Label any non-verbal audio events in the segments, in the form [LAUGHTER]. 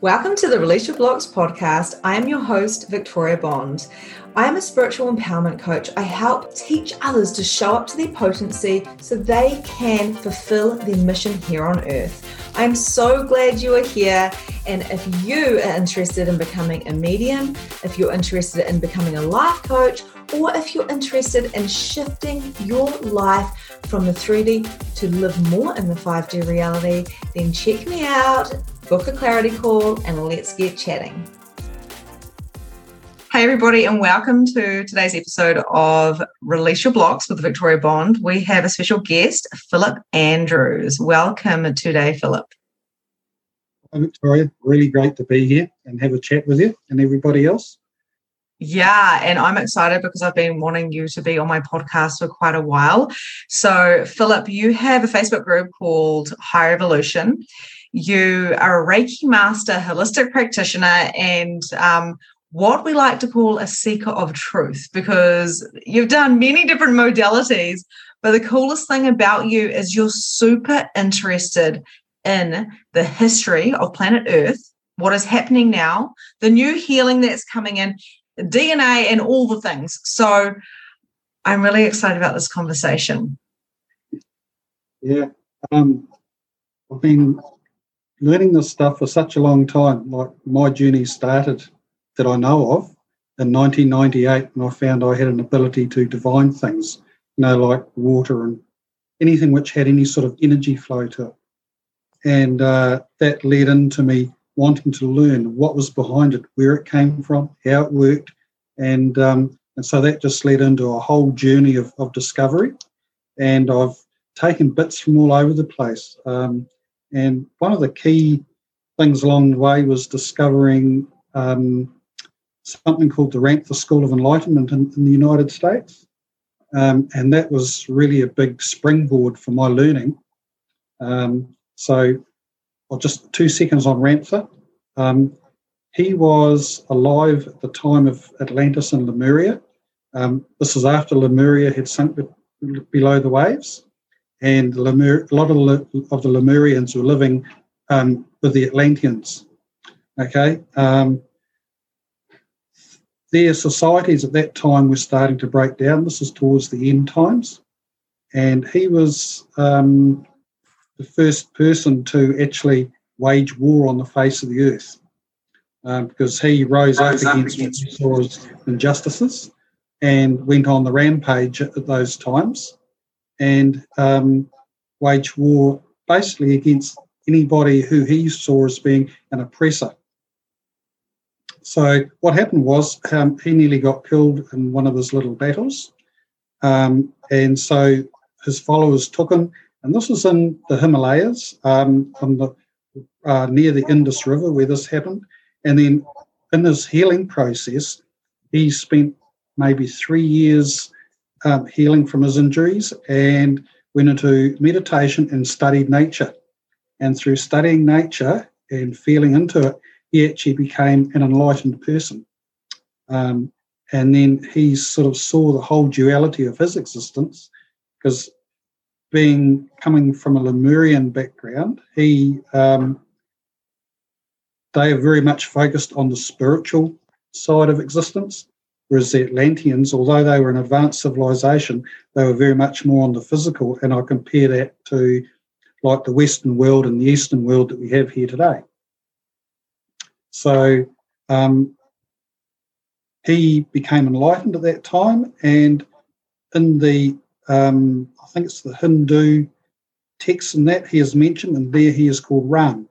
Welcome to the Release Your Blocks podcast. I am your host, Victoria Bond. I am a spiritual empowerment coach. I help teach others to show up to their potency so they can fulfill their mission here on earth. I'm so glad you are here. And if you are interested in becoming a medium, if you're interested in becoming a life coach, or if you're interested in shifting your life from the 3D to live more in the 5D reality, then check me out book a clarity call, and let's get chatting. Hey, everybody, and welcome to today's episode of Release Your Blocks with Victoria Bond. We have a special guest, Philip Andrews. Welcome today, Philip. Hi, Victoria. Really great to be here and have a chat with you and everybody else. Yeah, and I'm excited because I've been wanting you to be on my podcast for quite a while. So, Philip, you have a Facebook group called High Evolution you are a Reiki master, holistic practitioner, and um, what we like to call a seeker of truth because you've done many different modalities. But the coolest thing about you is you're super interested in the history of planet Earth, what is happening now, the new healing that's coming in, DNA, and all the things. So I'm really excited about this conversation. Yeah. Um, I've been learning this stuff for such a long time. Like my journey started that I know of in 1998 when I found I had an ability to divine things, you know, like water and anything which had any sort of energy flow to it. And uh, that led into me wanting to learn what was behind it, where it came from, how it worked. And, um, and so that just led into a whole journey of, of discovery. And I've taken bits from all over the place. Um, and one of the key things along the way was discovering um, something called the Ramtha School of Enlightenment in, in the United States. Um, and that was really a big springboard for my learning. Um, so, well, just two seconds on Ramtha. Um, he was alive at the time of Atlantis and Lemuria. Um, this is after Lemuria had sunk below the waves and Lemur, a lot of, the, of the Lemurians were living um, with the Atlanteans. Okay, um, their societies at that time were starting to break down. This is towards the end times, and he was um, the first person to actually wage war on the face of the earth um, because he rose, rose up against, against injustices and went on the rampage at those times and um, wage war basically against anybody who he saw as being an oppressor. So what happened was um, he nearly got killed in one of his little battles, um, and so his followers took him. And this was in the Himalayas, um, the, uh, near the Indus River, where this happened. And then in his healing process, he spent maybe three years um, healing from his injuries and went into meditation and studied nature. And through studying nature and feeling into it, he actually became an enlightened person. Um, and then he sort of saw the whole duality of his existence because being coming from a Lemurian background, he um, they are very much focused on the spiritual side of existence, Whereas the Atlanteans, although they were an advanced civilization, they were very much more on the physical. And I compare that to like the Western world and the Eastern world that we have here today. So um, he became enlightened at that time, and in the um, I think it's the Hindu text and that he is mentioned, and there he is called Ram.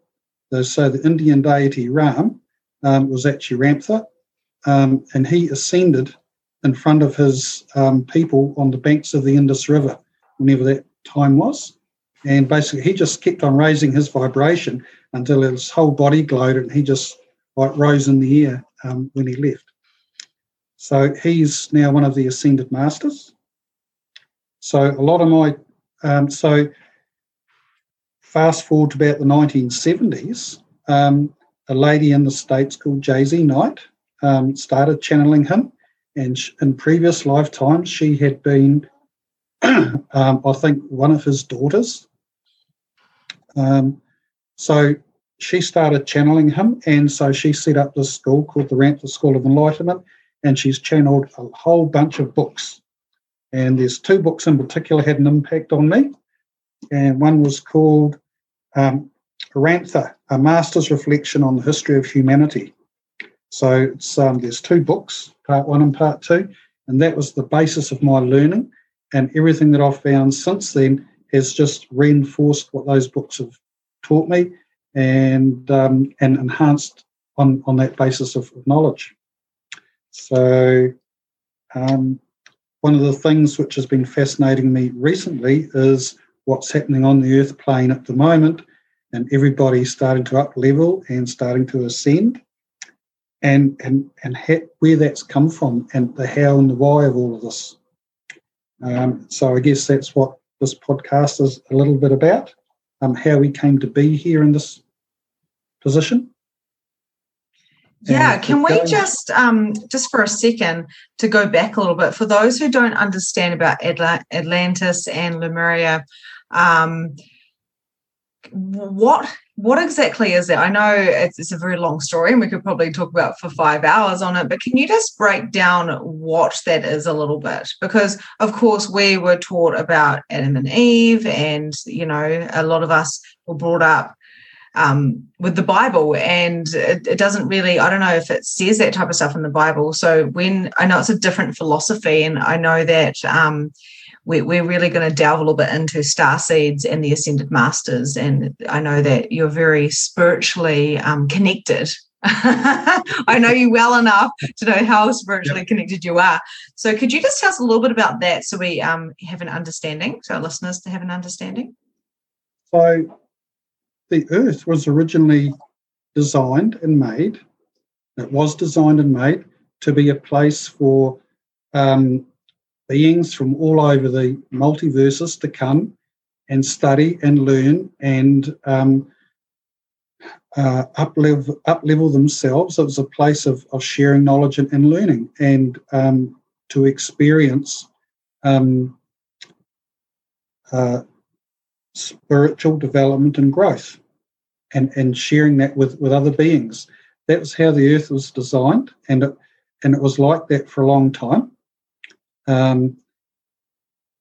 So the Indian deity Ram um, was actually Ramtha, um, and he ascended in front of his um, people on the banks of the Indus River, whenever that time was. And basically, he just kept on raising his vibration until his whole body glowed, and he just like rose in the air um, when he left. So he's now one of the ascended masters. So a lot of my um, so fast forward to about the 1970s, um, a lady in the states called JZ Knight um, started channeling him. And in previous lifetimes, she had been, [CLEARS THROAT] um, I think, one of his daughters. Um, so she started channeling him, and so she set up this school called the Ramtha School of Enlightenment, and she's channeled a whole bunch of books. And there's two books in particular had an impact on me, and one was called um, a master's reflection on the history of humanity. So um, there's two books, part one and part two, and that was the basis of my learning. And everything that I've found since then has just reinforced what those books have taught me and um, and enhanced on, on that basis of, of knowledge. So um, one of the things which has been fascinating me recently is what's happening on the earth plane at the moment and everybody starting to up level and starting to ascend and and and ha- where that's come from and the how and the why of all of this um, so i guess that's what this podcast is a little bit about um, how we came to be here in this position yeah, can we just um, just for a second to go back a little bit for those who don't understand about Atlantis and Lemuria? Um, what what exactly is it? I know it's, it's, a very long story and we could probably talk about for five hours on it, but can you just break down what that is a little bit? Because of course we were taught about Adam and Eve, and you know a lot of us were brought up um, with the Bible, and it, it, doesn't really. I don't know if it says that type of stuff in the Bible. So when I know it's a different philosophy, and I know that. Um, we're, we're really going to delve a little bit into star seeds and the ascended masters. And I know that you're very spiritually um, connected. [LAUGHS] I know you well enough to know how spiritually yep. connected you are. So, could you just tell us a little bit about that so we um, have an understanding, so our listeners to have an understanding? So, the earth was originally designed and made, it was designed and made to be a place for um, beings from all over the multiverses to come and study and learn and um, uh, up, level, themselves. It was a place of, of sharing knowledge and, and learning and um, to experience um, uh, spiritual development and growth and, and sharing that with, with other beings. That was how the earth was designed, and it, and it was like that for a long time. Um,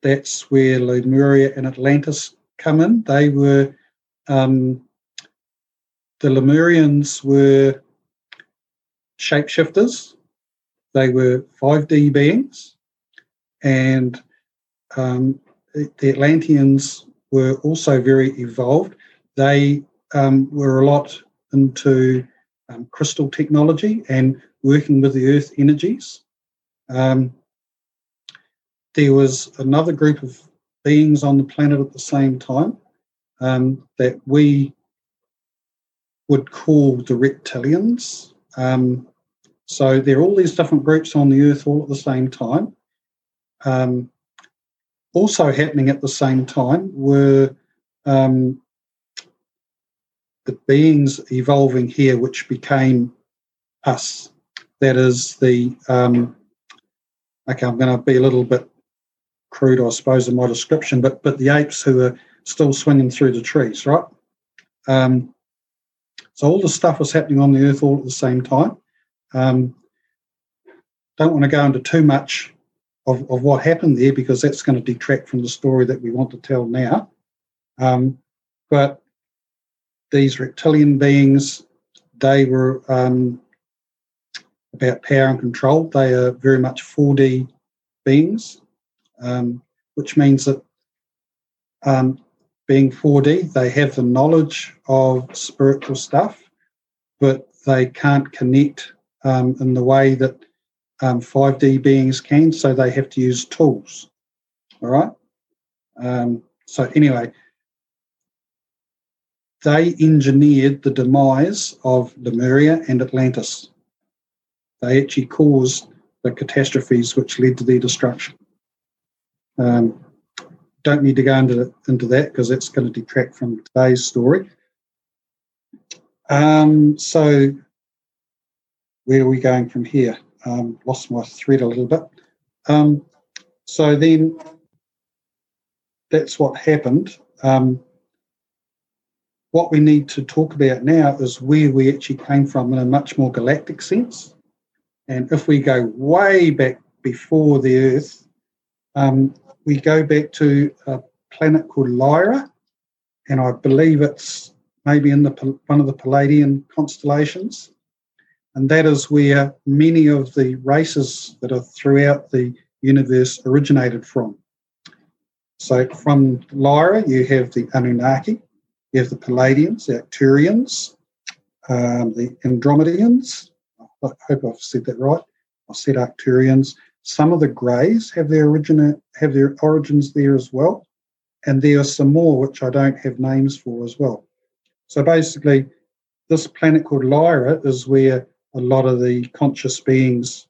that's where Lemuria and Atlantis come in. They were um, the Lemurians were shapeshifters. They were 5D beings, and um, the Atlanteans were also very evolved. They um, were a lot into um, crystal technology and working with the earth energies. Um, there was another group of beings on the planet at the same time um, that we would call the reptilians. Um, so there are all these different groups on the earth all at the same time. Um, also happening at the same time were um, the beings evolving here, which became us. That is the um, okay. I'm going to be a little bit crude, I suppose, in my description, but but the apes who are still swinging through the trees, right? Um, so all the stuff was happening on the earth all at the same time. Um, don't want to go into too much of, of what happened there because that's going to detract from the story that we want to tell now. Um, but these reptilian beings, they were um, about power and control. They are very much 4D beings um, which means that um, being 4D, they have the knowledge of spiritual stuff, but they can't connect um, in the way that 5D um, beings can, so they have to use tools. All right. Um, so, anyway, they engineered the demise of Lemuria and Atlantis. They actually caused the catastrophes which led to their destruction. Um, don't need to go into, into that because that's going to detract from today's story. Um, so, where are we going from here? Um, lost my thread a little bit. Um, so then, that's what happened. Um, what we need to talk about now is where we actually came from in a much more galactic sense. And if we go way back before the Earth, um, we go back to a planet called Lyra, and I believe it's maybe in the one of the Pleiadian constellations, and that is where many of the races that are throughout the universe originated from. So from Lyra, you have the Anunnaki, you have the Pleiadians, the Arcturians, um, the Andromedians. I hope I've said that right. I've said Arcturians. Some of the Greys have their origin have their origins there as well, and there are some more which I don't have names for as well. So basically, this planet called Lyra is where a lot of the conscious beings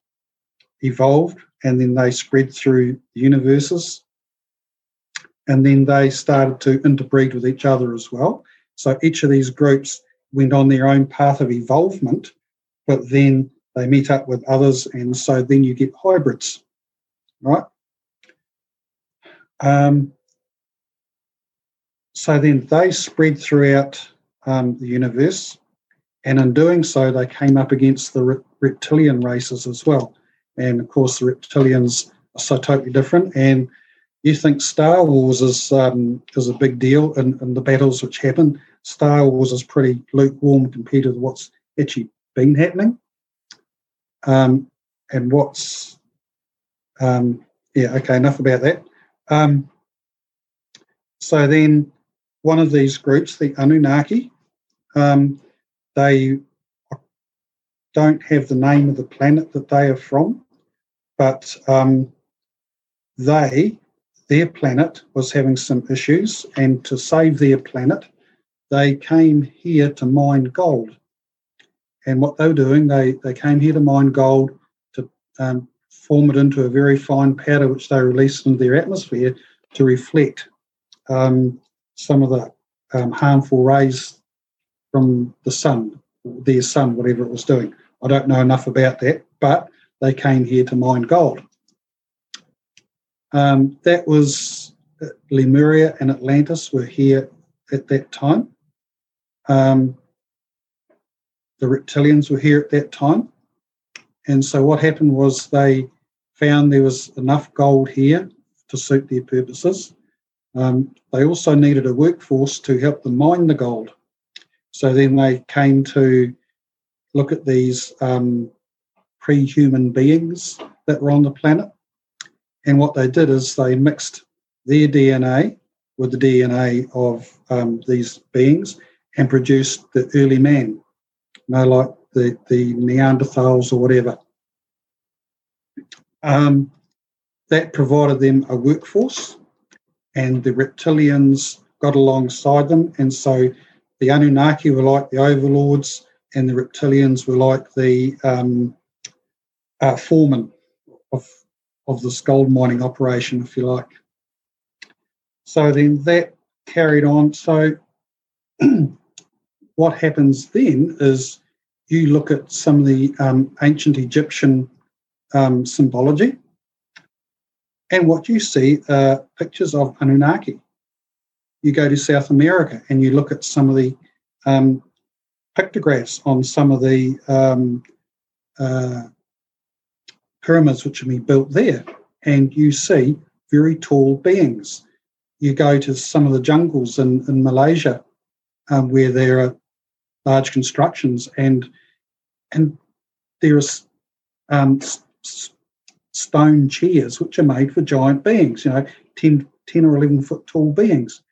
evolved and then they spread through universes. And then they started to interbreed with each other as well. So each of these groups went on their own path of evolvement, but then they meet up with others, and so then you get hybrids, right? Um, so then they spread throughout um, the universe, and in doing so, they came up against the re- reptilian races as well. And of course, the reptilians are so totally different. And you think Star Wars is um, is a big deal in, in the battles which happen. Star Wars is pretty lukewarm compared to what's actually been happening. Um, and what's um, yeah okay enough about that. Um, so then one of these groups, the Anunnaki, um, they don't have the name of the planet that they are from, but um, they, their planet was having some issues, and to save their planet, they came here to mine gold. And what they were doing, they, they came here to mine gold to um, form it into a very fine powder, which they released into their atmosphere to reflect um, some of the um, harmful rays from the sun, their sun, whatever it was doing. I don't know enough about that, but they came here to mine gold. Um, that was uh, Lemuria and Atlantis were here at that time. Um, the reptilians were here at that time. And so what happened was they found there was enough gold here to suit their purposes. Um, they also needed a workforce to help them mine the gold. So then they came to look at these um, pre human beings that were on the planet. And what they did is they mixed their DNA with the DNA of um, these beings and produced the early man, you know, like the, the Neanderthals or whatever. Um, that provided them a workforce, and the reptilians got alongside them. And so the Anunnaki were like the overlords, and the reptilians were like the um, uh, foreman of of this gold mining operation, if you like. So then that carried on. So [CLEARS THROAT] what happens then is you look at some of the um, ancient Egyptian um, symbology, and what you see are pictures of Anunnaki you go to South America and you look at some of the um, pictographs on some of the um, uh, pyramids which have been built there, and you see very tall beings. You go to some of the jungles in, in Malaysia um, where there are large constructions, and and there are um, stone chairs which are made for giant beings, you know, 10, 10 or 11 foot tall beings.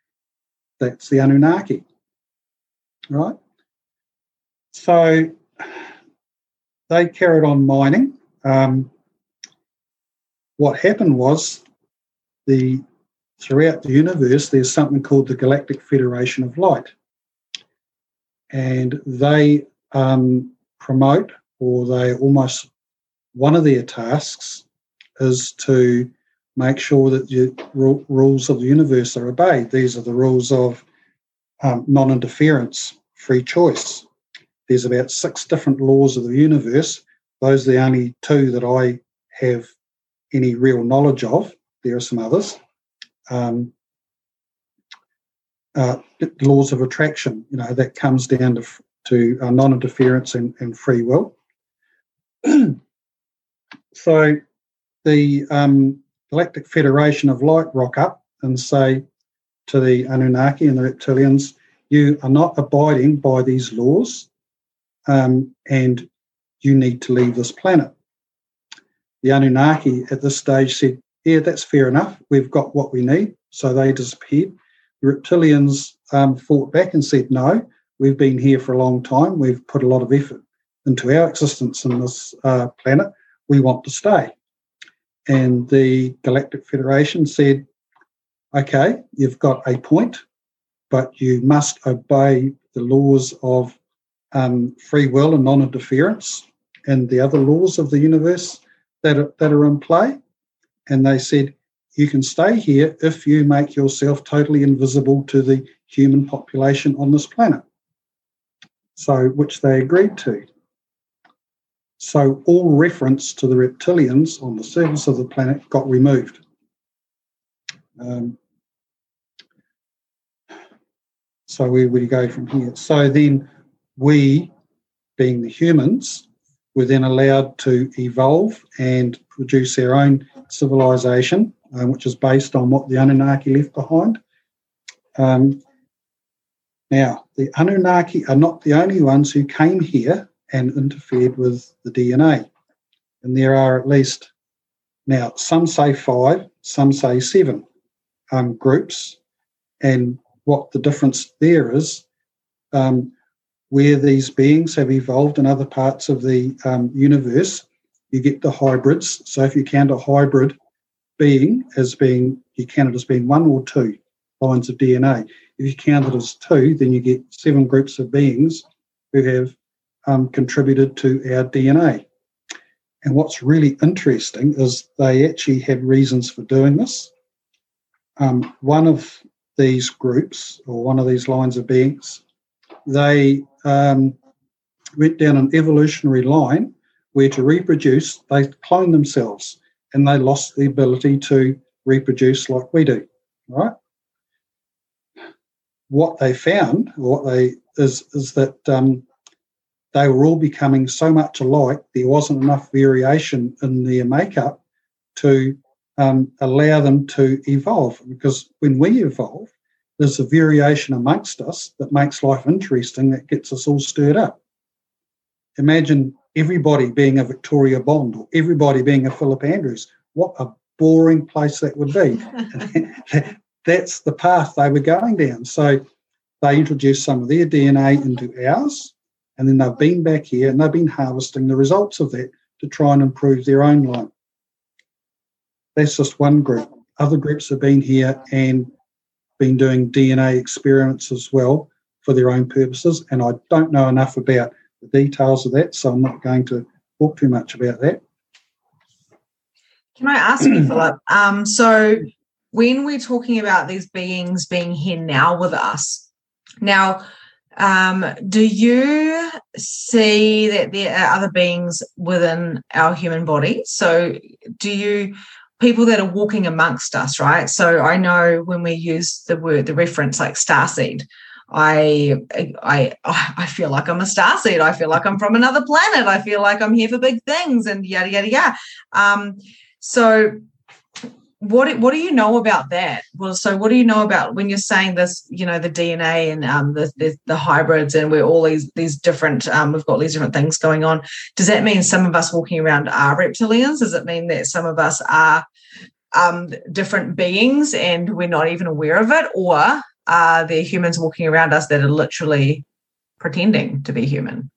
That's the Anunnaki. Right? So they carried on mining. Um, what happened was the throughout the universe there's something called the Galactic Federation of Light, and they um, promote or they almost one of their tasks is to make sure that the rules of the universe are obeyed. These are the rules of um, non interference, free choice. There's about six different laws of the universe. Those are the only two that I have any real knowledge of. There are some others. Um, uh, laws of attraction. You know that comes down to to uh, non-interference and, and free will. [CLEARS THROAT] so the um, Galactic Federation of Light rock up and say to the Anunnaki and the reptilians, you are not abiding by these laws um, and you need to leave this planet. The Anunnaki at this stage said, yeah, that's fair enough. We've got what we need. So they disappeared. Reptilians um, fought back and said, no, we've been here for a long time. We've put a lot of effort into our existence in this uh, planet. We want to stay. And the Galactic Federation said, okay, you've got a point, but you must obey the laws of um, free will and non interference and the other laws of the universe that are, that are in play. And they said, you can stay here if you make yourself totally invisible to the human population on this planet. So, which they agreed to. So, all reference to the reptilians on the surface of the planet got removed. Um, so, where would you go from here? So, then we, being the humans, were then allowed to evolve and produce our own civilization, um, which is based on what the Anunnaki left behind. Um, now, the Anunnaki are not the only ones who came here and interfered with the DNA. And there are at least, now, some say five, some say seven um, groups. And what the difference there is, um, where these beings have evolved in other parts of the um, universe, you get the hybrids. So if you count a hybrid being as being, you count it as being one or two lines of DNA. If you count it as two, then you get seven groups of beings who have um, contributed to our DNA. And what's really interesting is they actually had reasons for doing this. Um, one of these groups, or one of these lines of beings, they um, went down an evolutionary line where to reproduce, they cloned themselves and they lost the ability to reproduce like we do. Right? What they found, what they is is that um, they were all becoming so much alike. There wasn't enough variation in their makeup to um, allow them to evolve. Because when we evolve, there's a variation amongst us that makes life interesting that gets us all stirred up. Imagine everybody being a Victoria Bond or everybody being a Philip Andrews. What a boring place that would be. [LAUGHS] That's the path they were going down. So they introduced some of their DNA into ours, and then they've been back here and they've been harvesting the results of that to try and improve their own line. That's just one group. Other groups have been here and been doing DNA experiments as well for their own purposes. And I don't know enough about the details of that, so I'm not going to talk too much about that. Can I ask you, Philip? Um, so, when we're talking about these beings being here now with us, now, um, do you see that there are other beings within our human body? So, do you people that are walking amongst us, right? So I know when we use the word, the reference like starseed, I I I feel like I'm a starseed. I feel like I'm from another planet. I feel like I'm here for big things and yada yada yada. Um, so what what do you know about that? Well, so what do you know about when you're saying this? You know, the DNA and um, the, the, the hybrids, and we're all these these different. Um, we've got these different things going on. Does that mean some of us walking around are reptilians? Does it mean that some of us are um, different beings and we're not even aware of it, or are there humans walking around us that are literally pretending to be human?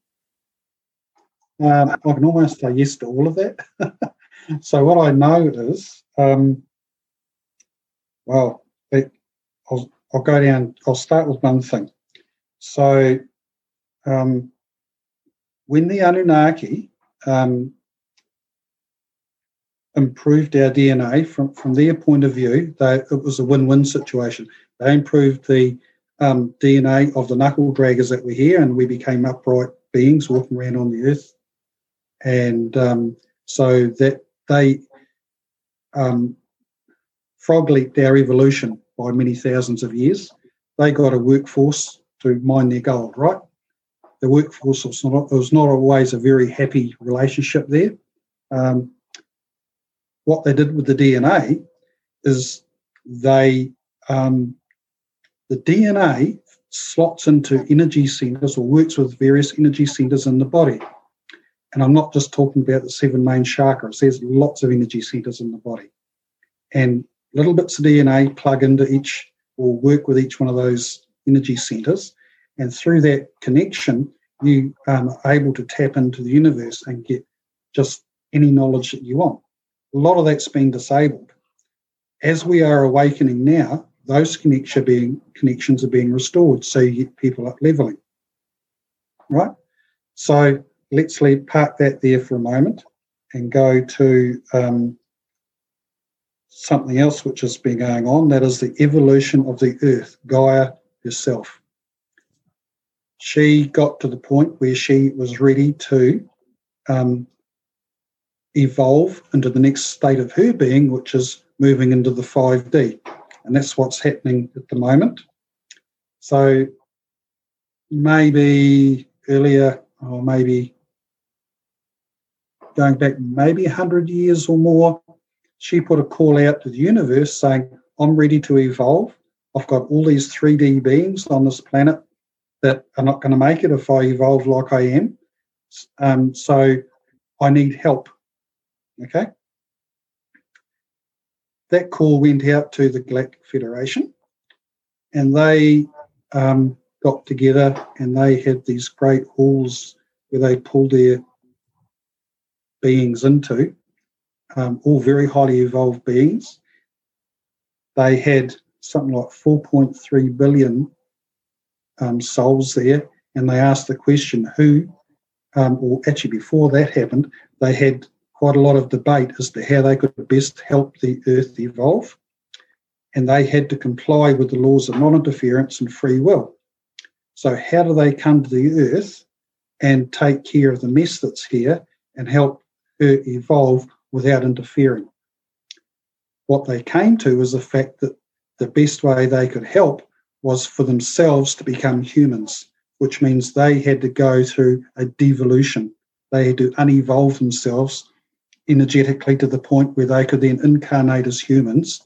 Um, I can almost say yes to all of that. [LAUGHS] so what I know is um, well, it, I'll, I'll go down, I'll start with one thing. So, um, when the Anunnaki um, improved our DNA from, from their point of view, they, it was a win win situation. They improved the um, DNA of the knuckle draggers that were here, and we became upright beings walking around on the earth. And um, so that they um, frog leaped our evolution by many thousands of years. they got a workforce to mine their gold, right? The workforce was not, was not always a very happy relationship there. Um, what they did with the DNA is they um, the DNA slots into energy centers or works with various energy centers in the body. And I'm not just talking about the seven main chakras, there's lots of energy centers in the body. And little bits of DNA plug into each or work with each one of those energy centers. And through that connection, you um, are able to tap into the universe and get just any knowledge that you want. A lot of that's been disabled. As we are awakening now, those connection being, connections are being restored. So you get people up leveling. Right? So let's leave, park that there for a moment and go to um, something else which has been going on. That is the evolution of the earth, Gaia herself. She got to the point where she was ready to um, evolve into the next state of her being, which is moving into the 5D. And that's what's happening at the moment. So maybe earlier, or maybe going back maybe 100 years or more, she put a call out to the universe saying, I'm ready to evolve. I've got all these 3D beings on this planet that are not going to make it if I evolve like I am. Um, so I need help. Okay that call went out to the Galactic Federation, and they um, got together and they had these great halls where they pulled their beings into, um, all very highly evolved beings. They had something like 4.3 billion um, souls there, and they asked the question who, um, or actually before that happened, they had quite a lot of debate as to how they could best help the Earth evolve, and they had to comply with the laws of non interference and free will. So, how do they come to the Earth and take care of the mess that's here and help her evolve without interfering? What they came to was the fact that the best way they could help was for themselves to become humans, which means they had to go through a devolution. They had to unevolve themselves energetically to the point where they could then incarnate as humans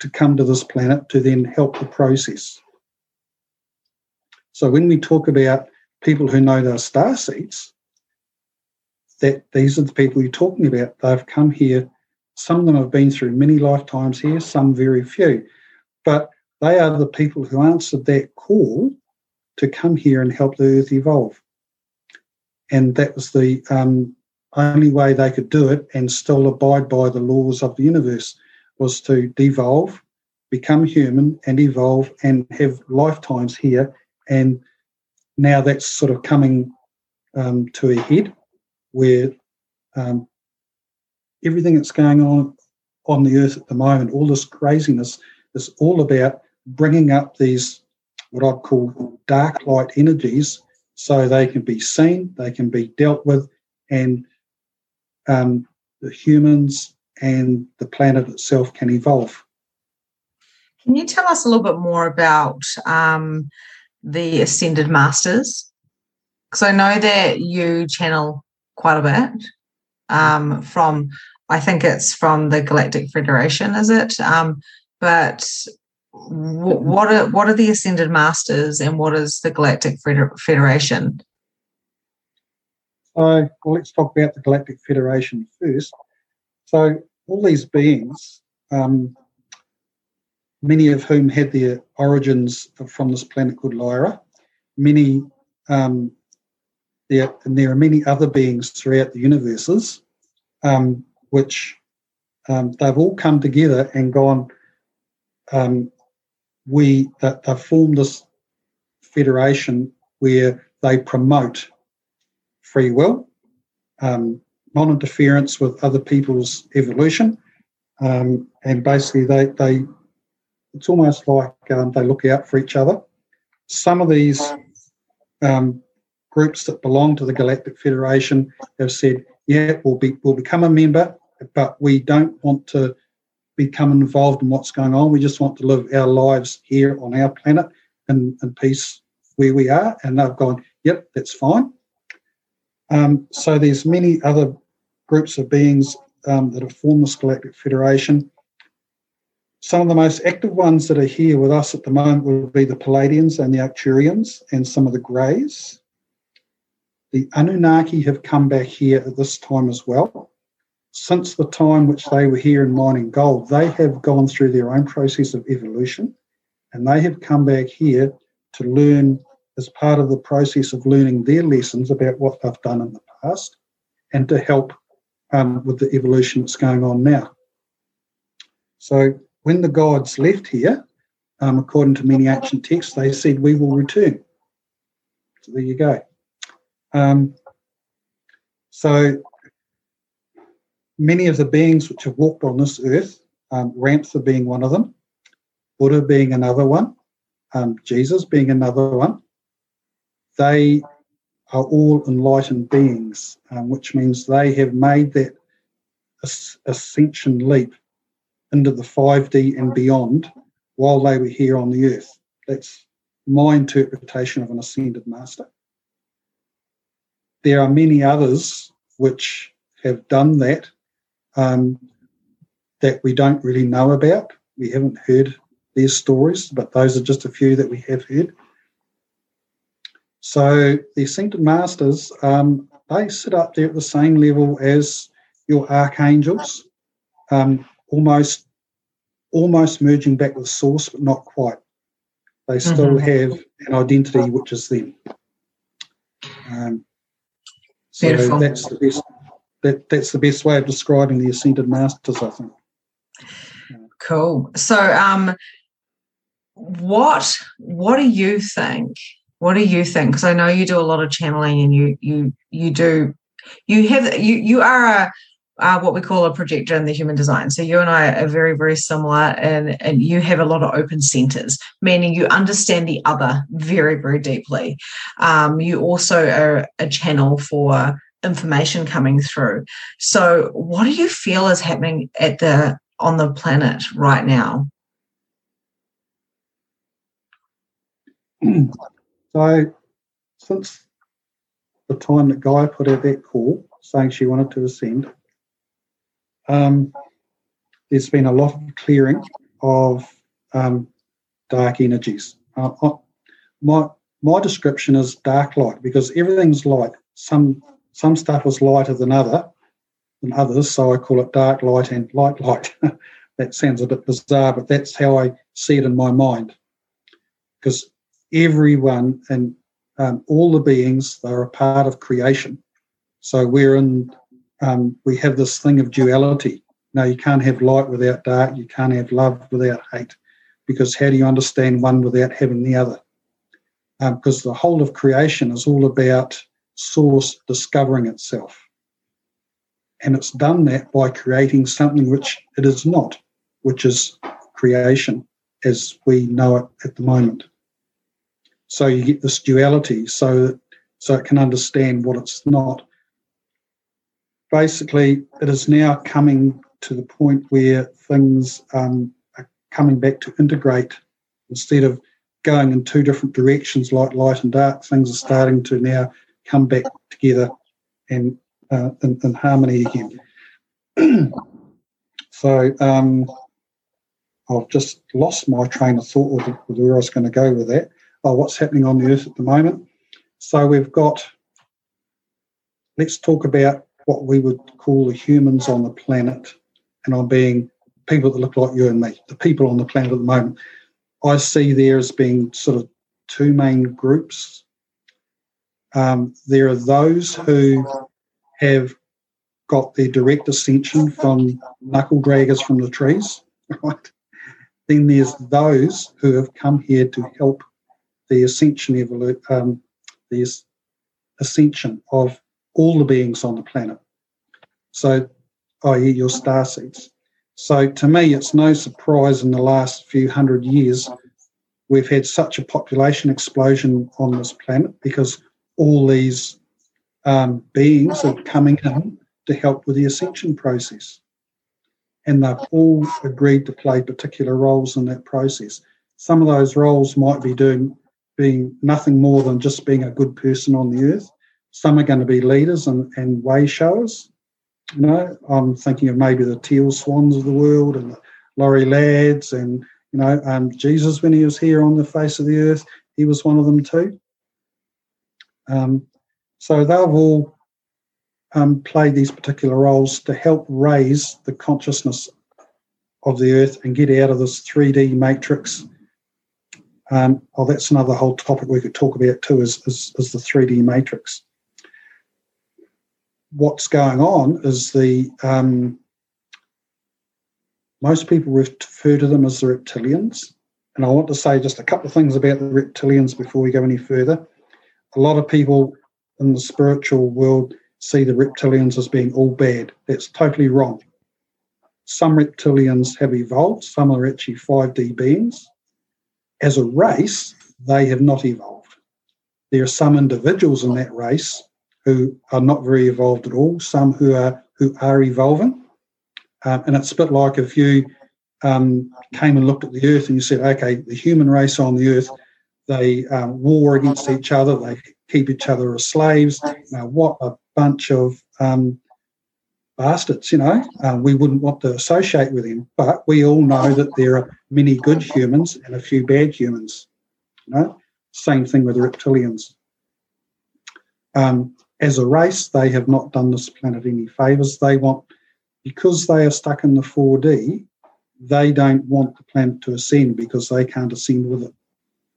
to come to this planet to then help the process. So when we talk about people who know their star seeds, that these are the people you're talking about. They've come here. Some of them have been through many lifetimes here, some very few. But they are the people who answered that call to come here and help the earth evolve. And that was the um, only way they could do it and still abide by the laws of the universe was to devolve, become human, and evolve and have lifetimes here. And now that's sort of coming um, to a head where um, everything that's going on on the earth at the moment, all this craziness, is all about bringing up these what I call dark light energies so they can be seen, they can be dealt with, and um, the humans and the planet itself can evolve. Can you tell us a little bit more about um, the Ascended Masters? Because I know that you channel quite a bit um, from, I think it's from the Galactic Federation, is it? Um, but what are what are the Ascended Masters and what is the Galactic Federation? So, well, let's talk about the Galactic Federation first. So, all these beings, um, many of whom had their origins from this planet called Lyra, many, um, there, and there are many other beings throughout the universes, um, which um, they've all come together and gone. Um, we that they've formed this federation where they promote free will, um, non interference with other people's evolution, um, and basically they, they it's almost like um, they look out for each other. Some of these um, groups that belong to the Galactic Federation have said, "Yeah, we'll be we'll become a member, but we don't want to become involved in what's going on. We just want to live our lives here on our planet in, in peace where we are. And they've gone, yep, that's fine. Um, so there's many other groups of beings um, that have formed this Galactic Federation. Some of the most active ones that are here with us at the moment would be the Pleiadians and the Arcturians and some of the Greys. The Anunnaki have come back here at this time as well. Since the time which they were here in mining gold, they have gone through their own process of evolution and they have come back here to learn as part of the process of learning their lessons about what they've done in the past and to help um, with the evolution that's going on now. So when the gods left here, um, according to many ancient texts, they said, We will return. So there you go. Um, so many of the beings which have walked on this earth, um, Ramtha being one of them, Buddha being another one, um, Jesus being another one, they are all enlightened beings, um, which means they have made that ascension leap into the 5D and beyond while they were here on the earth. That's my interpretation of an ascended master. There are many others which have done that um, that we don't really know about. We haven't heard their stories, but those are just a few that we have heard. So the ascended masters, um, they sit up there at the same level as your archangels. Um, almost almost merging back with source, but not quite. They still mm-hmm. have an identity which is them. Um, so Beautiful. that's the best. That, that's the best way of describing the ascended masters, I think. Cool. So, um, what what do you think? What do you think? Because I know you do a lot of channeling, and you you you do you have you you are a uh, what we call a projector in the human design. So you and I are very, very similar, and, and you have a lot of open centers, meaning you understand the other very, very deeply. Um, you also are a channel for information coming through. So, what do you feel is happening at the on the planet right now? [CLEARS THROAT] [CLEARS THROAT] So, since the time that Gaia put out that call saying she wanted to ascend, um, there's been a lot of clearing of um, dark energies. Uh, uh, my my description is dark light because everything's light. Some some stuff is lighter than other than others, so I call it dark light and light light. [LAUGHS] that sounds a bit bizarre, but that's how I see it in my mind. Because everyone and um, all the beings, they're a part of creation. So we're in um, we have this thing of duality. Now, you can't have light without dark, you can't have love without hate, because how do you understand one without having the other? Um, because the whole of creation is all about source discovering itself. And it's done that by creating something which it is not, which is creation as we know it at the moment. So you get this duality so, so it can understand what it's not basically, it is now coming to the point where things um, are coming back to integrate instead of going in two different directions like light and dark. Things are starting to now come back together and uh, in, in, harmony again. [CLEARS THROAT] so um, I've just lost my train of thought with, with where I was going to go with that. Oh, what's happening on the earth at the moment? So we've got. Let's talk about what we would call the humans on the planet, and I'm being people that look like you and me, the people on the planet at the moment. I see there as being sort of two main groups. Um, there are those who have got their direct ascension from knuckle draggers from the trees, [LAUGHS] right? Then there's those who have come here to help the ascension evolu- um, the ascension of all the beings on the planet. So, i.e., your star seeds. So, to me, it's no surprise in the last few hundred years we've had such a population explosion on this planet because all these um, beings are coming in to help with the ascension process. and they've all agreed to play particular roles in that process. Some of those roles might be doing being nothing more than just being a good person on the earth. Some are going to be leaders and, and way showers. You know, I'm thinking of maybe the Teal Swans of the world and the Lori Ladds and you know, um, Jesus when he was here on the face of the earth, he was one of them too. Um, so they've all um, played these particular roles to help raise the consciousness of the earth and get out of this 3D matrix. Um, oh, that's another whole topic we could talk about too, is, is, is the 3D matrix. What's going on is the um, most people refer to them as the reptilians. And I want to say just a couple of things about the reptilians before we go any further. A lot of people in the spiritual world see the reptilians as being all bad. That's totally wrong. Some reptilians have evolved, some are actually 5D beings. As a race, they have not evolved. There are some individuals in that race who are not very evolved at all, some who are who are evolving. Um, and it's a bit like if you um, came and looked at the Earth and you said, okay, the human race on the Earth, they um, war against each other, they keep each other as slaves. Now, what a bunch of um, bastards, you know. Uh, we wouldn't want to associate with him, but we all know that there are many good humans and a few bad humans. You know, same thing with reptilians. Um, as a race, they have not done this planet any favours. They want because they are stuck in the 4D, they don't want the planet to ascend because they can't ascend with it.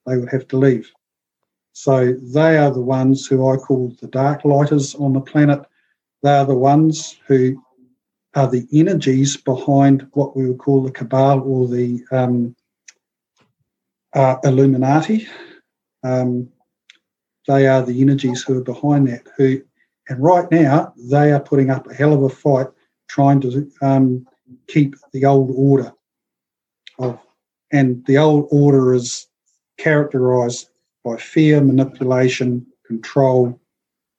They would have to leave. So they are the ones who I call the dark lighters on the planet. They are the ones who are the energies behind what we would call the cabal or the um, uh, Illuminati. Um, they are the energies who are behind that. Who, and right now, they are putting up a hell of a fight trying to um, keep the old order of, and the old order is characterized by fear, manipulation, control,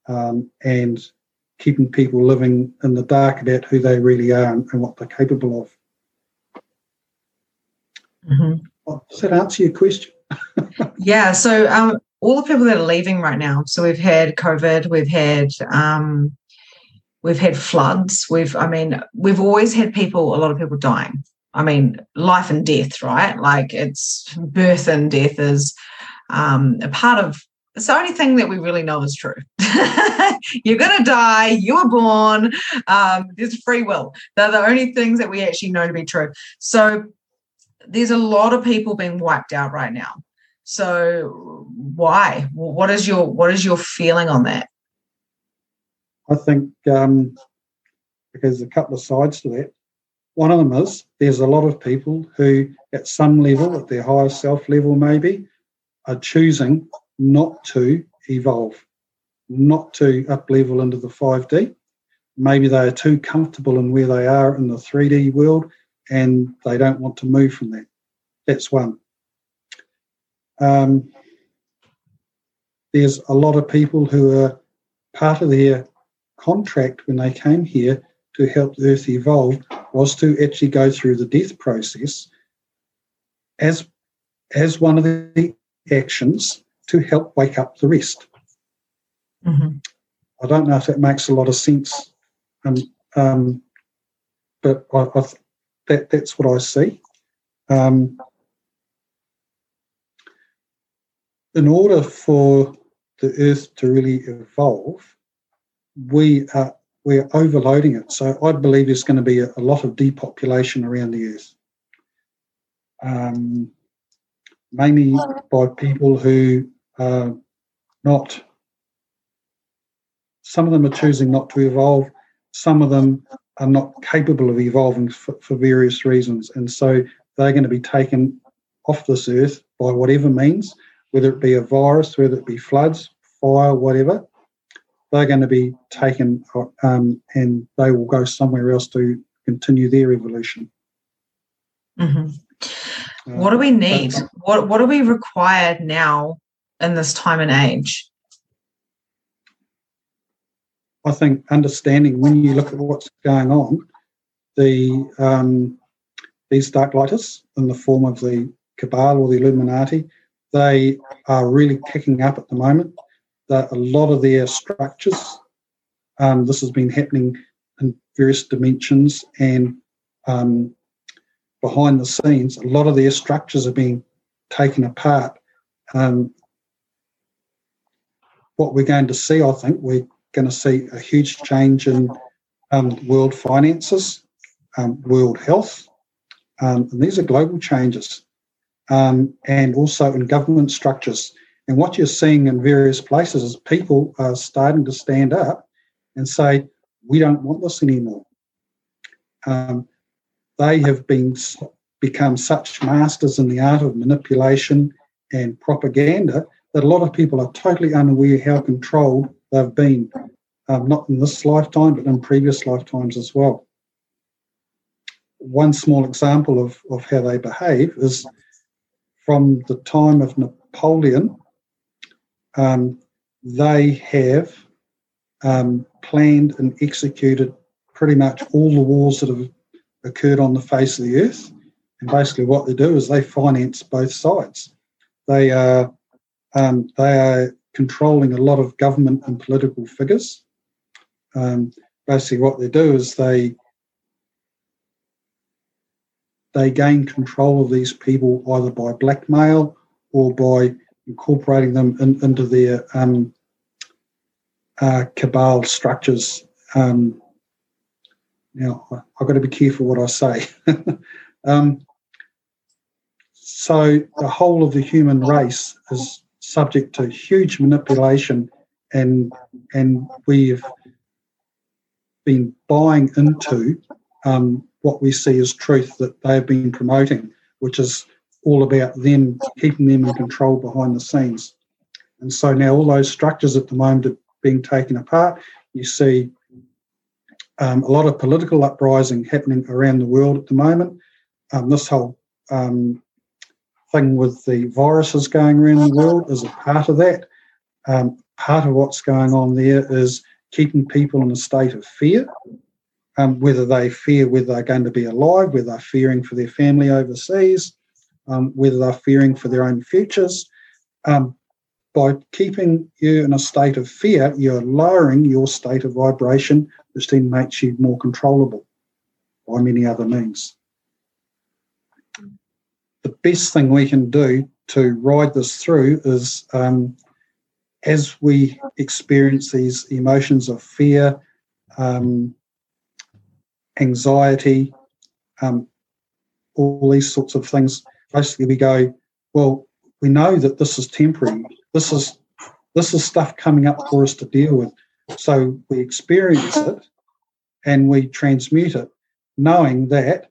um, and keeping people living in the dark about who they really are and, and what they're capable of. Mm-hmm. Does that answer your question? [LAUGHS] yeah. So, um, all the people that are leaving right now. So we've had COVID, we've had um, we've had floods we've i mean we've always had people a lot of people dying i mean life and death right like it's birth and death is um, a part of it's the only thing that we really know is true. [LAUGHS] You're going to die. You were born. Um, there's free will. They're the only things that we actually know to be true. So there's a lot of people being wiped out right now. So why? What is your what is your feeling on that? I think um, because there's a couple of sides to that. One of them is there's a lot of people who, at some level, at their higher self level, maybe, are choosing not to evolve, not to up level into the 5D. Maybe they are too comfortable in where they are in the 3D world and they don't want to move from that. That's one. Um, there's a lot of people who are part of their contract when they came here to help the Earth evolve was to actually go through the death process as as one of the actions to help wake up the rest. Mm-hmm. I don't know if that makes a lot of sense, um, um, but I, I, that that's what I see. Um, in order for the Earth to really evolve, we are we're overloading it. So I believe there's going to be a, a lot of depopulation around the earth, um, mainly by people who are not. Some of them are choosing not to evolve. Some of them are not capable of evolving for, for various reasons, and so they're going to be taken off this earth by whatever means, whether it be a virus, whether it be floods, fire, whatever they're going to be taken um, and they will go somewhere else to continue their evolution. Mm-hmm. Uh, what do we need? What What do we require now in this time and age? I think understanding when you look at what's going on, the um, these dark lighters in the form of the cabal or the Illuminati, they are really kicking up at the moment. That a lot of their structures, um, this has been happening in various dimensions and um, behind the scenes, a lot of their structures are being taken apart. Um, what we're going to see, I think, we're going to see a huge change in um, world finances, um, world health, um, and these are global changes, um, and also in government structures. And what you're seeing in various places is people are starting to stand up and say, "We don't want this anymore." Um, they have been become such masters in the art of manipulation and propaganda that a lot of people are totally unaware how controlled they've been, um, not in this lifetime, but in previous lifetimes as well. One small example of, of how they behave is from the time of Napoleon, um, they have um, planned and executed pretty much all the wars that have occurred on the face of the earth. And basically, what they do is they finance both sides. They are um, they are controlling a lot of government and political figures. Um, basically, what they do is they they gain control of these people either by blackmail or by incorporating them in, into their um, uh, cabal structures. Um, now, I've got to be careful what I say. [LAUGHS] um, so, the whole of the human race is subject to huge manipulation, and and we've been buying into um, what we see as truth that they've been promoting, which is all about them keeping them in control behind the scenes. And so now all those structures at the moment are being taken apart. You see um, a lot of political uprising happening around the world at the moment. Um, this whole um, thing with the viruses going around the world is a part of that. Um, part of what's going on there is keeping people in a state of fear, um, whether they fear whether they're going to be alive, whether they're fearing for their family overseas, um, whether they're fearing for their own futures. Um, by keeping you in a state of fear, you're lowering your state of vibration, which then makes you more controllable by many other means the best thing we can do to ride this through is um, as we experience these emotions of fear, um, anxiety, um, all these sorts of things, basically we go, well, we know that this is temporary. This is this is stuff coming up for us to deal with. So we experience it and we transmute it, knowing that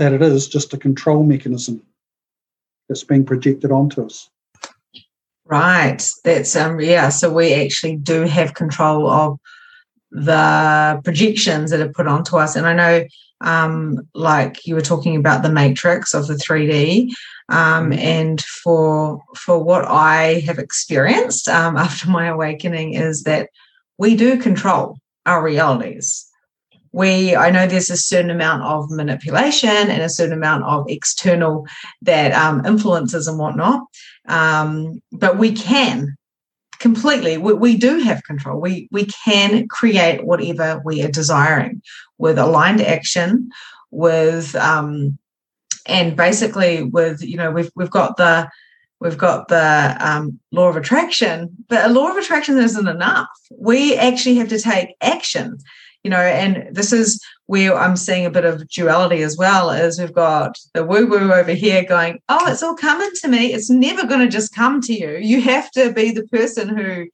that it is just a control mechanism that's being projected onto us. Right. That's um yeah. So we actually do have control of the projections that are put onto us. And I know um like you were talking about the matrix of the 3D. Um, mm-hmm. and for for what I have experienced um, [LAUGHS] after my awakening is that we do control our realities we i know there's a certain amount of manipulation and a certain amount of external that um, influences and whatnot. Um, but we can completely we, we do have control. We we can create whatever we are desiring with aligned action with um and basically with you know we've we've got the we've got the um, law of attraction but a law of attraction isn't enough. We actually have to take action you know, and this is where I'm seeing a bit of duality as well, is we've got the woo-woo over here going, oh, it's all coming to me. It's never going to just come to you. You have to be the person who,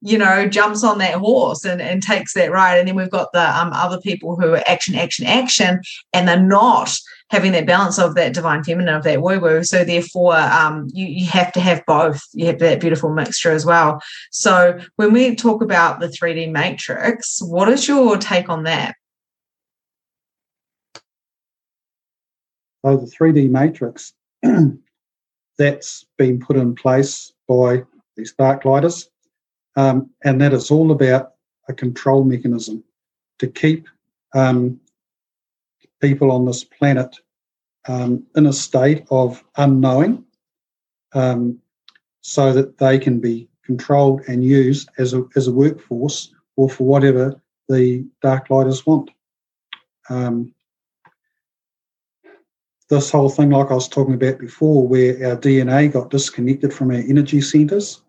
you know, jumps on that horse and, and takes that ride. And then we've got the um, other people who are action, action, action, and they're not having that balance of that divine feminine of that woo woo. So therefore, um, you you have to have both. You have that beautiful mixture as well. So when we talk about the three D matrix, what is your take on that? So the three D matrix [CLEARS THROAT] that's been put in place by these dark lighters, um, and that is all about a control mechanism to keep um, people on this planet um, in a state of unknowing um, so that they can be controlled and used as a, as a workforce or for whatever the dark lighters want. Um, this whole thing, like I was talking about before, where our DNA got disconnected from our energy centers.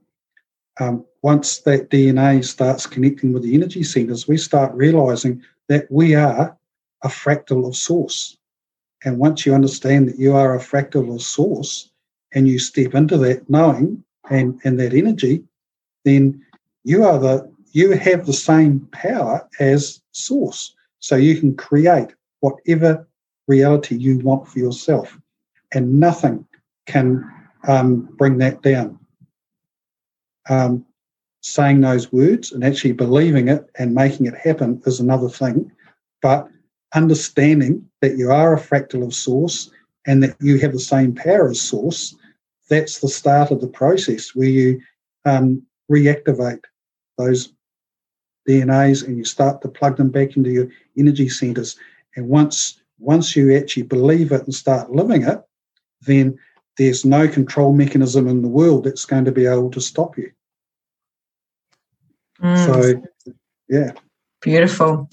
Um, once that DNA starts connecting with the energy centers, we start realizing that we are a fractal of source. And once you understand that you are a fractal of source and you step into that knowing and, and that energy, then you are the you have the same power as source. So you can create whatever reality you want for yourself, and nothing can um, bring that down. Um, saying those words and actually believing it and making it happen is another thing, but understanding that you are a fractal of source and that you have the same power as source, that's the start of the process where you um, reactivate those DNAs and you start to plug them back into your energy centers. And once once you actually believe it and start living it, then there's no control mechanism in the world that's going to be able to stop you. Mm. So, yeah. Beautiful.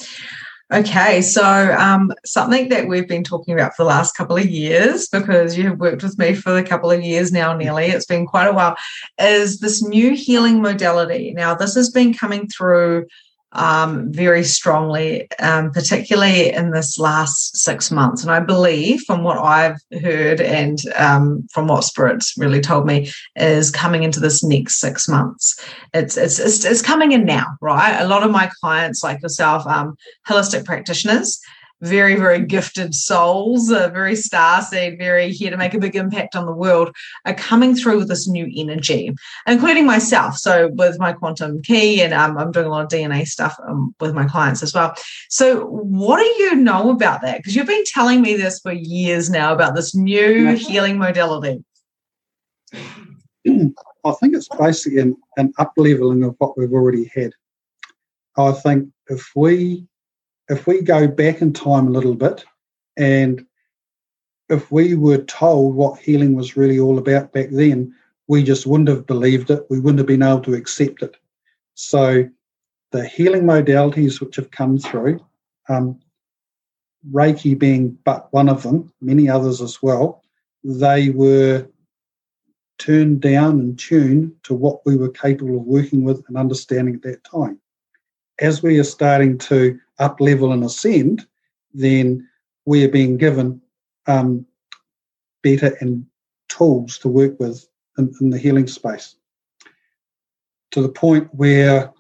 Okay, so um, something that we've been talking about for the last couple of years, because you have worked with me for a couple of years now, nearly, it's been quite a while, is this new healing modality. Now, this has been coming through um, very strongly, um, particularly in this last six months. And I believe, from what I've heard and um, from what Spirit's really told me, is coming into this next six months. It's, it's, it's, it's coming in now, right? A lot of my clients, like yourself, um, holistic practitioners, very, very gifted souls, uh, very star seed, very here to make a big impact on the world, are coming through with this new energy, including myself. So, with my quantum key, and um, I'm doing a lot of DNA stuff um, with my clients as well. So, what do you know about that? Because you've been telling me this for years now about this new healing modality. [CLEARS THROAT] I think it's basically an, an up leveling of what we've already had. I think if we if we go back in time a little bit and if we were told what healing was really all about back then, we just wouldn't have believed it. We wouldn't have been able to accept it. So, the healing modalities which have come through, um, Reiki being but one of them, many others as well, they were turned down and tuned to what we were capable of working with and understanding at that time. As we are starting to up level and ascend, then we are being given um, better and tools to work with in, in, the healing space. To the point where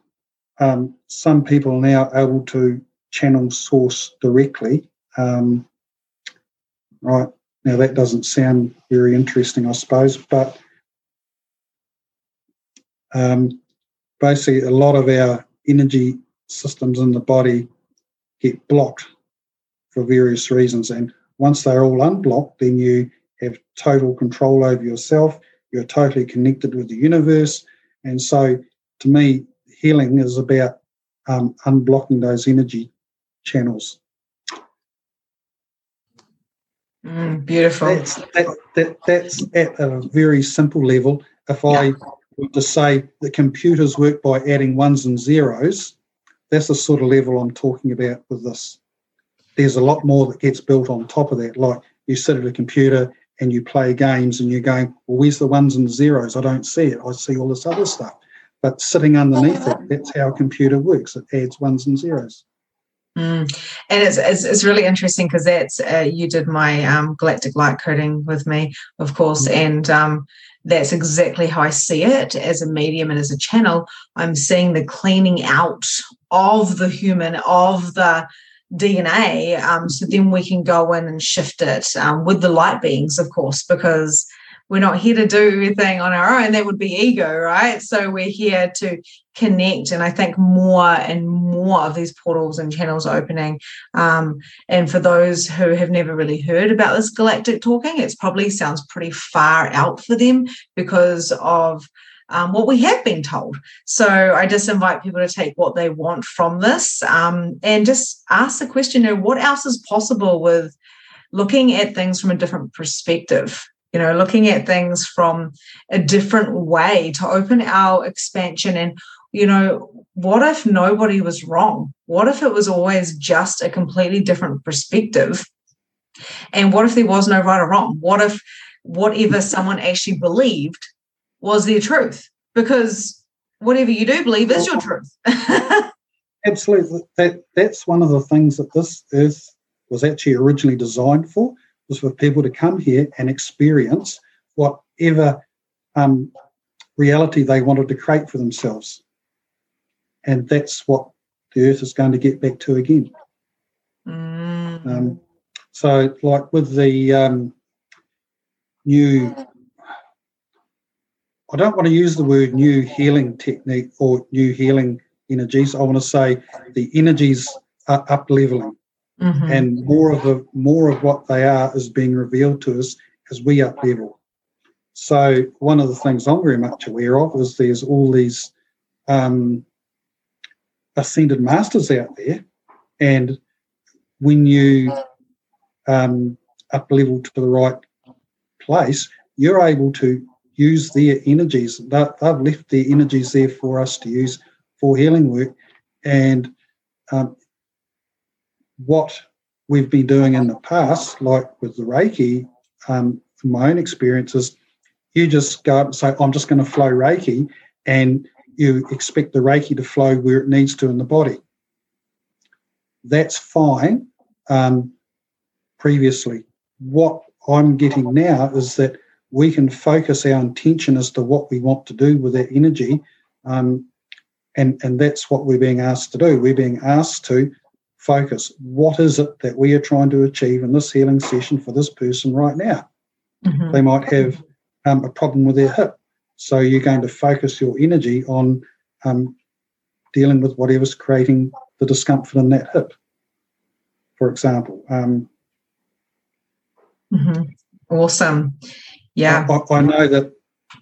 um, some people are now able to channel source directly. Um, right now, that doesn't sound very interesting, I suppose, but um, basically, a lot of our energy systems in the body get blocked for various reasons. And once they're all unblocked, then you have total control over yourself. You're totally connected with the universe. And so, to me, healing is about um, unblocking those energy channels. Mm, beautiful. That's, that, that, that's at a very simple level. If I were to say the computers work by adding ones and zeros, that's the sort of level I'm talking about with this. There's a lot more that gets built on top of that. Like you sit at a computer and you play games and you're going, well, where's the ones and zeros? I don't see it. I see all this other stuff. But sitting underneath it, that's how a computer works. It adds ones and zeros. Mm. And it's, it's, it's really interesting because that's uh, you did my um, galactic light coding with me, of course, mm-hmm. and um, that's exactly how I see it as a medium and as a channel. I'm seeing the cleaning out of the human, of the DNA. Um, so then we can go in and shift it um, with the light beings, of course, because we're not here to do everything on our own. That would be ego, right? So we're here to connect. And I think more and more of these portals and channels are opening. Um, and for those who have never really heard about this galactic talking, it probably sounds pretty far out for them because of um, what we have been told. So I just invite people to take what they want from this um, and just ask the question, you know, what else is possible with looking at things from a different perspective? You know, looking at things from a different way to open our expansion and, you know, what if nobody was wrong? What if it was always just a completely different perspective? And what if there was no right or wrong? What if whatever someone actually believed was their truth? Because whatever you do believe is your truth. [LAUGHS] Absolutely. That that's one of the things that this earth was actually originally designed for, was for people to come here and experience whatever um, reality they wanted to create for themselves and that's what the Earth is going to get back to again. Mm. Um, so, like with the um, new, I don't want to use the word new healing technique or new healing energies. I want to say the energies are up leveling, mm-hmm. and more of the more of what they are is being revealed to us as we up level. So, one of the things I'm very much aware of is there's all these um, ascended masters out there, and when you um, up level to the right place, you're able to use their energies. They've left their energies there for us to use for healing work, and um, what we've been doing in the past, like with the Reiki, um, from my own experiences, you just go up and say, I'm just going to flow Reiki, and you expect the Reiki to flow where it needs to in the body. That's fine um, previously. What I'm getting now is that we can focus our intention as to what we want to do with that energy. Um, and, and that's what we're being asked to do. We're being asked to focus. What is it that we are trying to achieve in this healing session for this person right now? Mm-hmm. They might have um, a problem with their hip. So you're going to focus your energy on um, dealing with whatever's creating the discomfort in that hip, for example. Um, mm-hmm. Awesome. Yeah. I, I, know that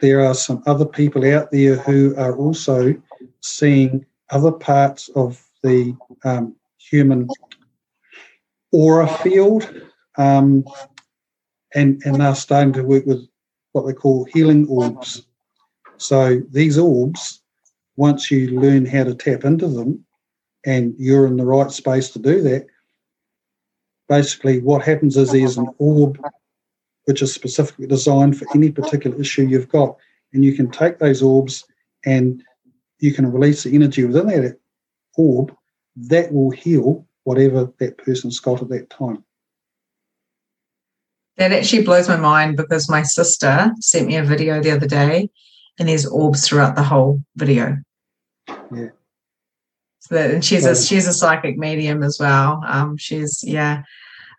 there are some other people out there who are also seeing other parts of the um, human aura field. Um, and, and they're starting to work with what they call healing orbs. So these orbs, once you learn how to tap into them and you're in the right space to do that, basically what happens is there's an orb which is specifically designed for any particular issue you've got. And you can take those orbs and you can release the energy within that orb that will heal whatever that person's got at that time. That actually blows my mind because my sister sent me a video the other day and there's orbs throughout the whole video. Yeah. So that, and she's a she's a psychic medium as well. Um, she's yeah.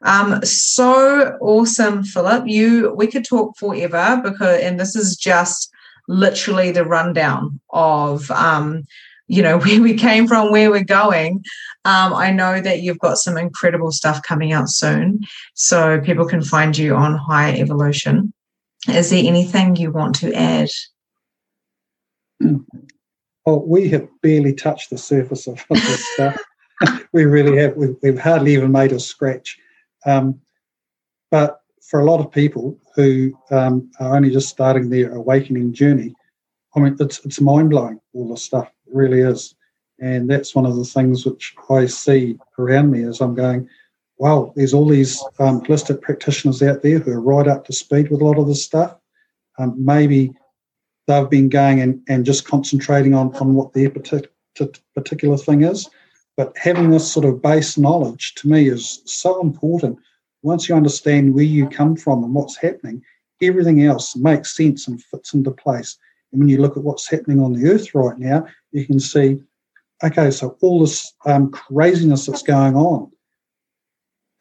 Um, so awesome, Philip. You we could talk forever because and this is just literally the rundown of um, you know, [LAUGHS] where we came from, where we're going. Um, I know that you've got some incredible stuff coming out soon. So people can find you on higher Evolution. Is there anything you want to add? well we have barely touched the surface of this stuff. [LAUGHS] we really have. We've, we've, hardly even made a scratch. Um, but for a lot of people who um, are only just starting their awakening journey, I mean, it's it's mind blowing. All this stuff really is, and that's one of the things which I see around me as I'm going. Wow, there's all these um, holistic practitioners out there who are right up to speed with a lot of this stuff. Um, maybe they've been going and, and just concentrating on, on what their particular thing is. But having this sort of base knowledge to me is so important. Once you understand where you come from and what's happening, everything else makes sense and fits into place. And when you look at what's happening on the earth right now, you can see, okay, so all this um, craziness that's going on,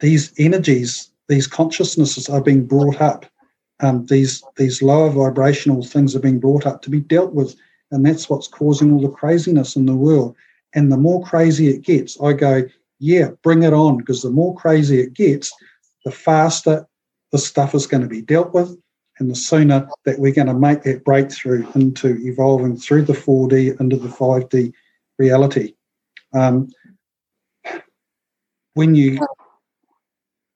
these energies, these consciousnesses are being brought up um, these these lower vibrational things are being brought up to be dealt with, and that's what's causing all the craziness in the world. And the more crazy it gets, I go, yeah, bring it on, because the more crazy it gets, the faster the stuff is going to be dealt with, And the sooner that we're going to make that breakthrough into evolving through the 4D into the 5D reality. Um, when you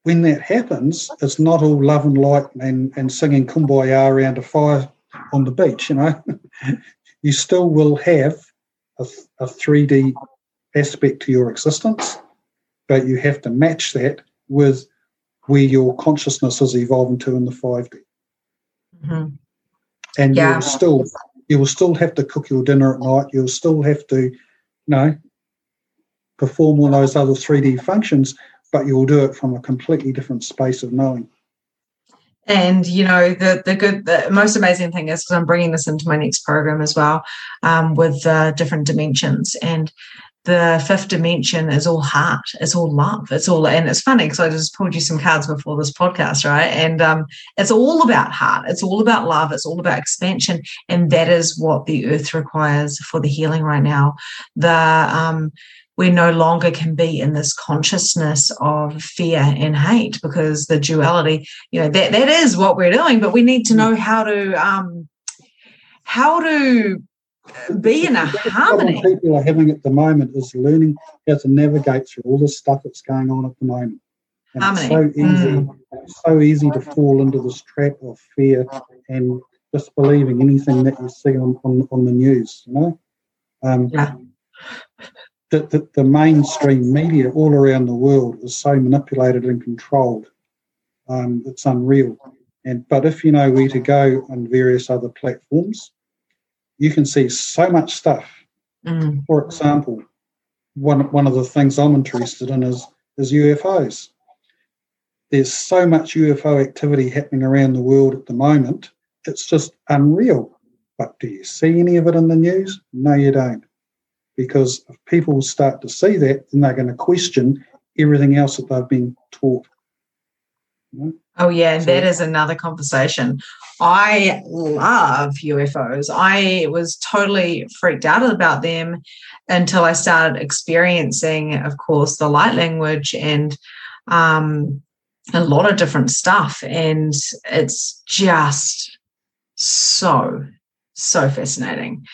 when that happens, it's not all love and light and, and singing kumbaya around a fire on the beach, you know. [LAUGHS] you still will have a, a 3D aspect to your existence, but you have to match that with where your consciousness is evolving to in the 5D. Mm-hmm. And yeah. you'll still you will still have to cook your dinner at night. You'll still have to, you know, perform all those other 3D functions, but you'll do it from a completely different space of knowing. And you know the the good the most amazing thing is because I'm bringing this into my next program as well um, with uh, different dimensions and the fifth dimension is all heart it's all love it's all and it's funny because i just pulled you some cards before this podcast right? And um, it's all about heart it's all about love it's all about expansion and that is what the earth requires for the healing right now. The um, we no longer can be in this consciousness of fear and hate because the duality, you know, that, that is what we're doing, but we need to know how to um how to [LAUGHS] be in a harmony. What people are having at the moment is learning how to navigate through all the stuff that's going on at the moment. And harmony. It's so easy, mm. it's so easy to fall into this trap of fear and disbelieving anything that you see on, on, on the news, you know? Um, yeah the, the, the, mainstream media all around the world is so manipulated and controlled. Um, it's unreal. And but if you know where to go on various other platforms, you can see so much stuff. Mm. For example, one one of the things I'm interested in is is UFOs. There's so much UFO activity happening around the world at the moment. It's just unreal. But do you see any of it in the news? No, you don't because if people start to see that, then they're going to question everything else that they've been taught. Know? Oh yeah, so, that is another conversation. I love UFOs. I was totally freaked out about them until I started experiencing, of course, the light language and um, a lot of different stuff. And it's just so, so fascinating.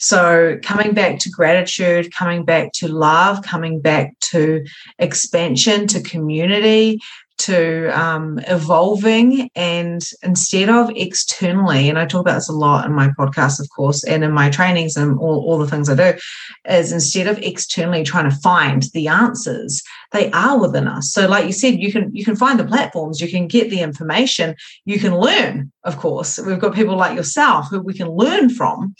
So, coming back to gratitude, coming back to love, coming back to expansion, to community, to um, evolving, and instead of externally, and I talk about this a lot in my podcast, of course, and in my trainings and all, all the things I do, is instead of externally trying to find the answers, they are within us. So, like you said, you can you can find the platforms, you can get the information, you can learn. Of course, we've got people like yourself who we can learn from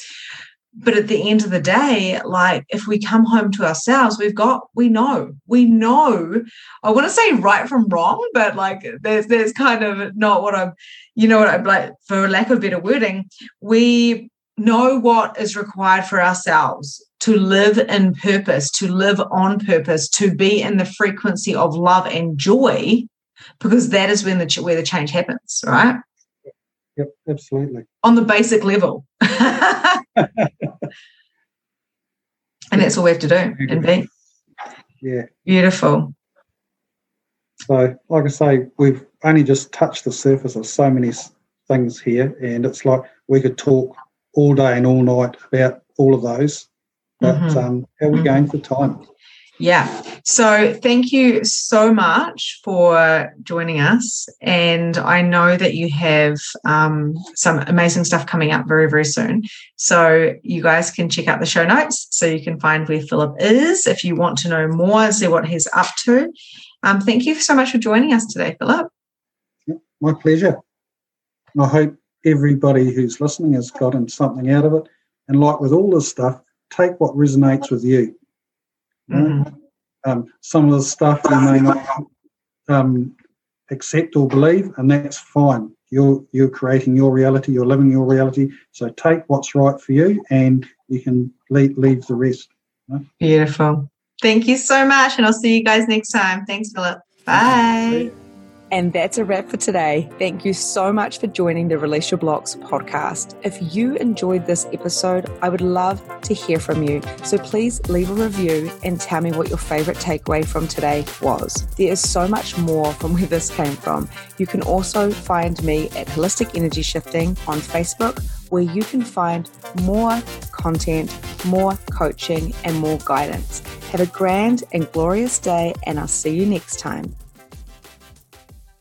but at the end of the day like if we come home to ourselves we've got we know we know. I want to say right from wrong but like there's there's kind of not what i'm you know what i'm like for lack of better wording we know what is required for ourselves to live in purpose to live on purpose to be in the frequency of love and joy because that is when the where the change happens right Yep, absolutely. On the basic level. [LAUGHS] and that's all we have to do and be. Yeah. Beautiful. So, like I say, we've only just touched the surface of so many things here, and it's like we could talk all day and all night about all of those. But mm-hmm. um, how are we mm-hmm. going for time? Yeah. So thank you so much for joining us. And I know that you have um, some amazing stuff coming up very, very soon. So you guys can check out the show notes so you can find where Philip is if you want to know more see what he's up to. Um, thank you so much for joining us today, Philip. my pleasure. I hope everybody who's listening has gotten something out of it. And like with all this stuff, take what resonates with you. Mm-hmm. Um, some of the stuff you may not um, accept or believe, and that's fine. You're you're creating your reality. You're living your reality. So take what's right for you, and you can leave, leave the rest. Beautiful. Thank you so much, and I'll see you guys next time. Thanks, Philip. Bye. And that's a wrap for today. Thank you so much for joining the Release Your Blocks podcast. If you enjoyed this episode, I would love to hear from you. So please leave a review and tell me what your favorite takeaway from today was. There is so much more from where this came from. You can also find me at Holistic Energy Shifting on Facebook, where you can find more content, more coaching, and more guidance. Have a grand and glorious day, and I'll see you next time.